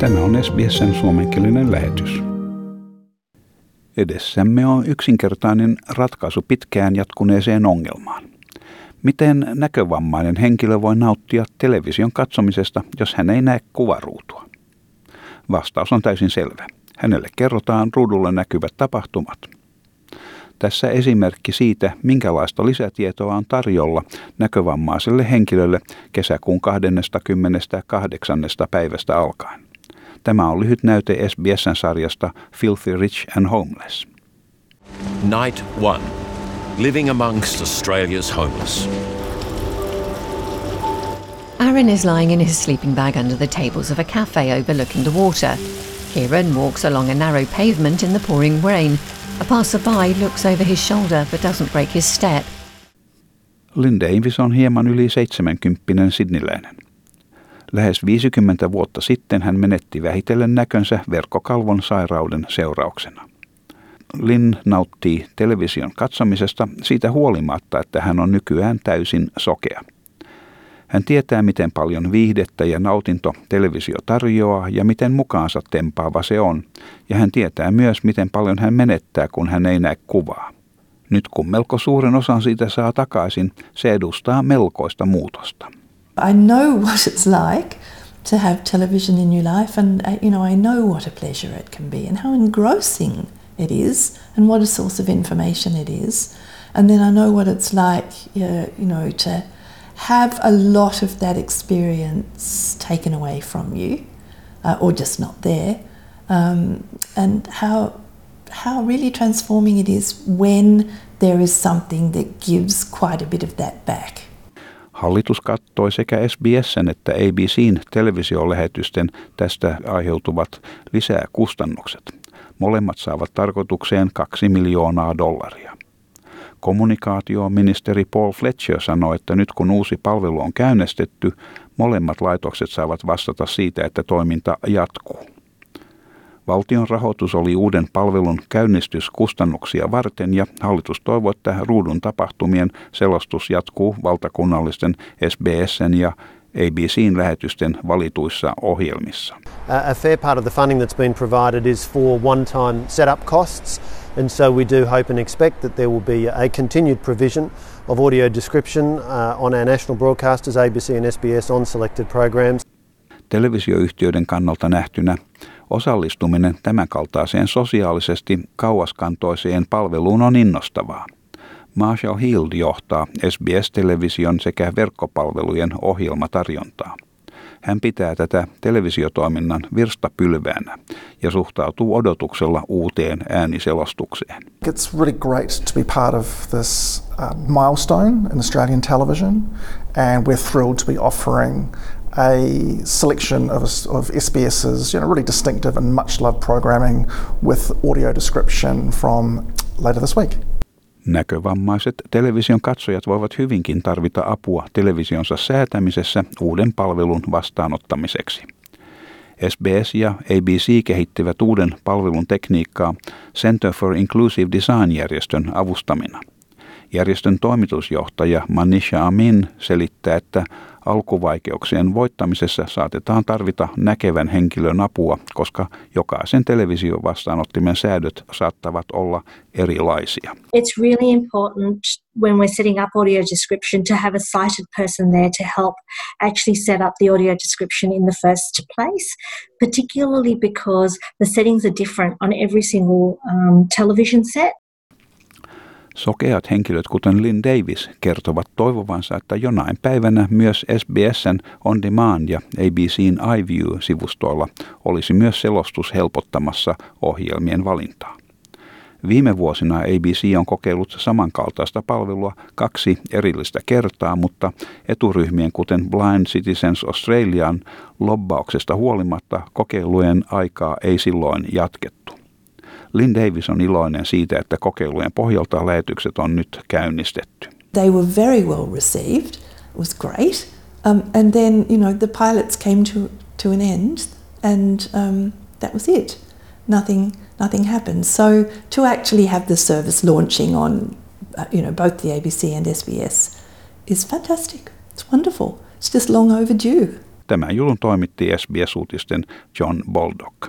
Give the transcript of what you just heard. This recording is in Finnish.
Tämä on SBSn suomenkielinen lähetys. Edessämme on yksinkertainen ratkaisu pitkään jatkuneeseen ongelmaan. Miten näkövammainen henkilö voi nauttia television katsomisesta, jos hän ei näe kuvaruutua? Vastaus on täysin selvä. Hänelle kerrotaan ruudulla näkyvät tapahtumat. Tässä esimerkki siitä, minkälaista lisätietoa on tarjolla näkövammaiselle henkilölle kesäkuun 28. päivästä alkaen. Tämä on lyhyt näyte SBSn sarjasta Filthy Rich and Homeless. Night 1. Living amongst Australia's homeless. Aaron is lying in his sleeping bag under the tables of a cafe overlooking the water. Kieran walks along a narrow pavement in the pouring rain. A passerby looks over his shoulder but doesn't break his step. Lynn Davis on hieman yli 70 sidniläinen. Lähes 50 vuotta sitten hän menetti vähitellen näkönsä verkkokalvon sairauden seurauksena. Lynn nauttii television katsomisesta siitä huolimatta, että hän on nykyään täysin sokea. Hän tietää, miten paljon viihdettä ja nautinto televisio tarjoaa ja miten mukaansa tempaava se on, ja hän tietää myös, miten paljon hän menettää, kun hän ei näe kuvaa. Nyt kun melko suuren osan siitä saa takaisin, se edustaa melkoista muutosta. I know what it's like to have television in your life, and uh, you know I know what a pleasure it can be, and how engrossing it is, and what a source of information it is, and then I know what it's like, you know, to have a lot of that experience taken away from you, uh, or just not there, um, and how how really transforming it is when there is something that gives quite a bit of that back. Hallitus kattoi sekä SBSn että ABCn televisiolähetysten tästä aiheutuvat lisää kustannukset. Molemmat saavat tarkoitukseen kaksi miljoonaa dollaria. Kommunikaatioministeri Paul Fletcher sanoi, että nyt kun uusi palvelu on käynnistetty, molemmat laitokset saavat vastata siitä, että toiminta jatkuu. Valtion rahoitus oli uuden palvelun käynnistyskustannuksia varten ja hallitus toivoo, että ruudun tapahtumien selostus jatkuu valtakunnallisten SBSn ja ABCn lähetysten valituissa ohjelmissa. A fair part of the funding that's been provided is for one-time setup costs and so we do hope and expect that there will be a continued provision of audio description uh, on our national broadcasters ABC and SBS on selected programs. Televisioyhtiöiden kannalta nähtynä Osallistuminen tämänkaltaiseen sosiaalisesti kauaskantoiseen palveluun on innostavaa. Marshall Hild johtaa SBS-television sekä verkkopalvelujen ohjelmatarjontaa. Hän pitää tätä televisiotoiminnan virstapylväänä ja suhtautuu odotuksella uuteen ääniselostukseen. It's really great to be part of this uh, milestone in Australian television and we're thrilled to be offering a selection of, of SBS's you know, really distinctive and much loved programming with audio description from later this week. Näkövammaiset television katsojat voivat hyvinkin tarvita apua televisionsa säätämisessä uuden palvelun vastaanottamiseksi. SBS ja ABC kehittivät uuden palvelun tekniikkaa Center for Inclusive Design-järjestön avustamina. Järjestön toimitusjohtaja Manisha Amin selittää, että alkuvaikeuksien voittamisessa saatetaan tarvita näkevän henkilön apua, koska jokaisen television vastaanottimen säädöt saattavat olla erilaisia. It's really important when we're setting up audio description to have a sighted person there to help actually set up the audio description in the first place, particularly because the settings are different on every single um, television set. Sokeat henkilöt, kuten Lynn Davis, kertovat toivovansa, että jonain päivänä myös SBSn On Demand ja ABCn iView-sivustoilla olisi myös selostus helpottamassa ohjelmien valintaa. Viime vuosina ABC on kokeillut samankaltaista palvelua kaksi erillistä kertaa, mutta eturyhmien kuten Blind Citizens Australian lobbauksesta huolimatta kokeilujen aikaa ei silloin jatkettu. Lynn Davis on iloinen siitä, että kokeilujen pohjalta lähetykset on nyt käynnistetty. They were very well received. It was great. Um, and then, you know, the pilots came to, to an end and um, that was it. Nothing, nothing happened. So to actually have the service launching on, uh, you know, both the ABC and SBS is fantastic. It's wonderful. It's just long overdue. Tämän julun toimitti SBS-uutisten John Baldock.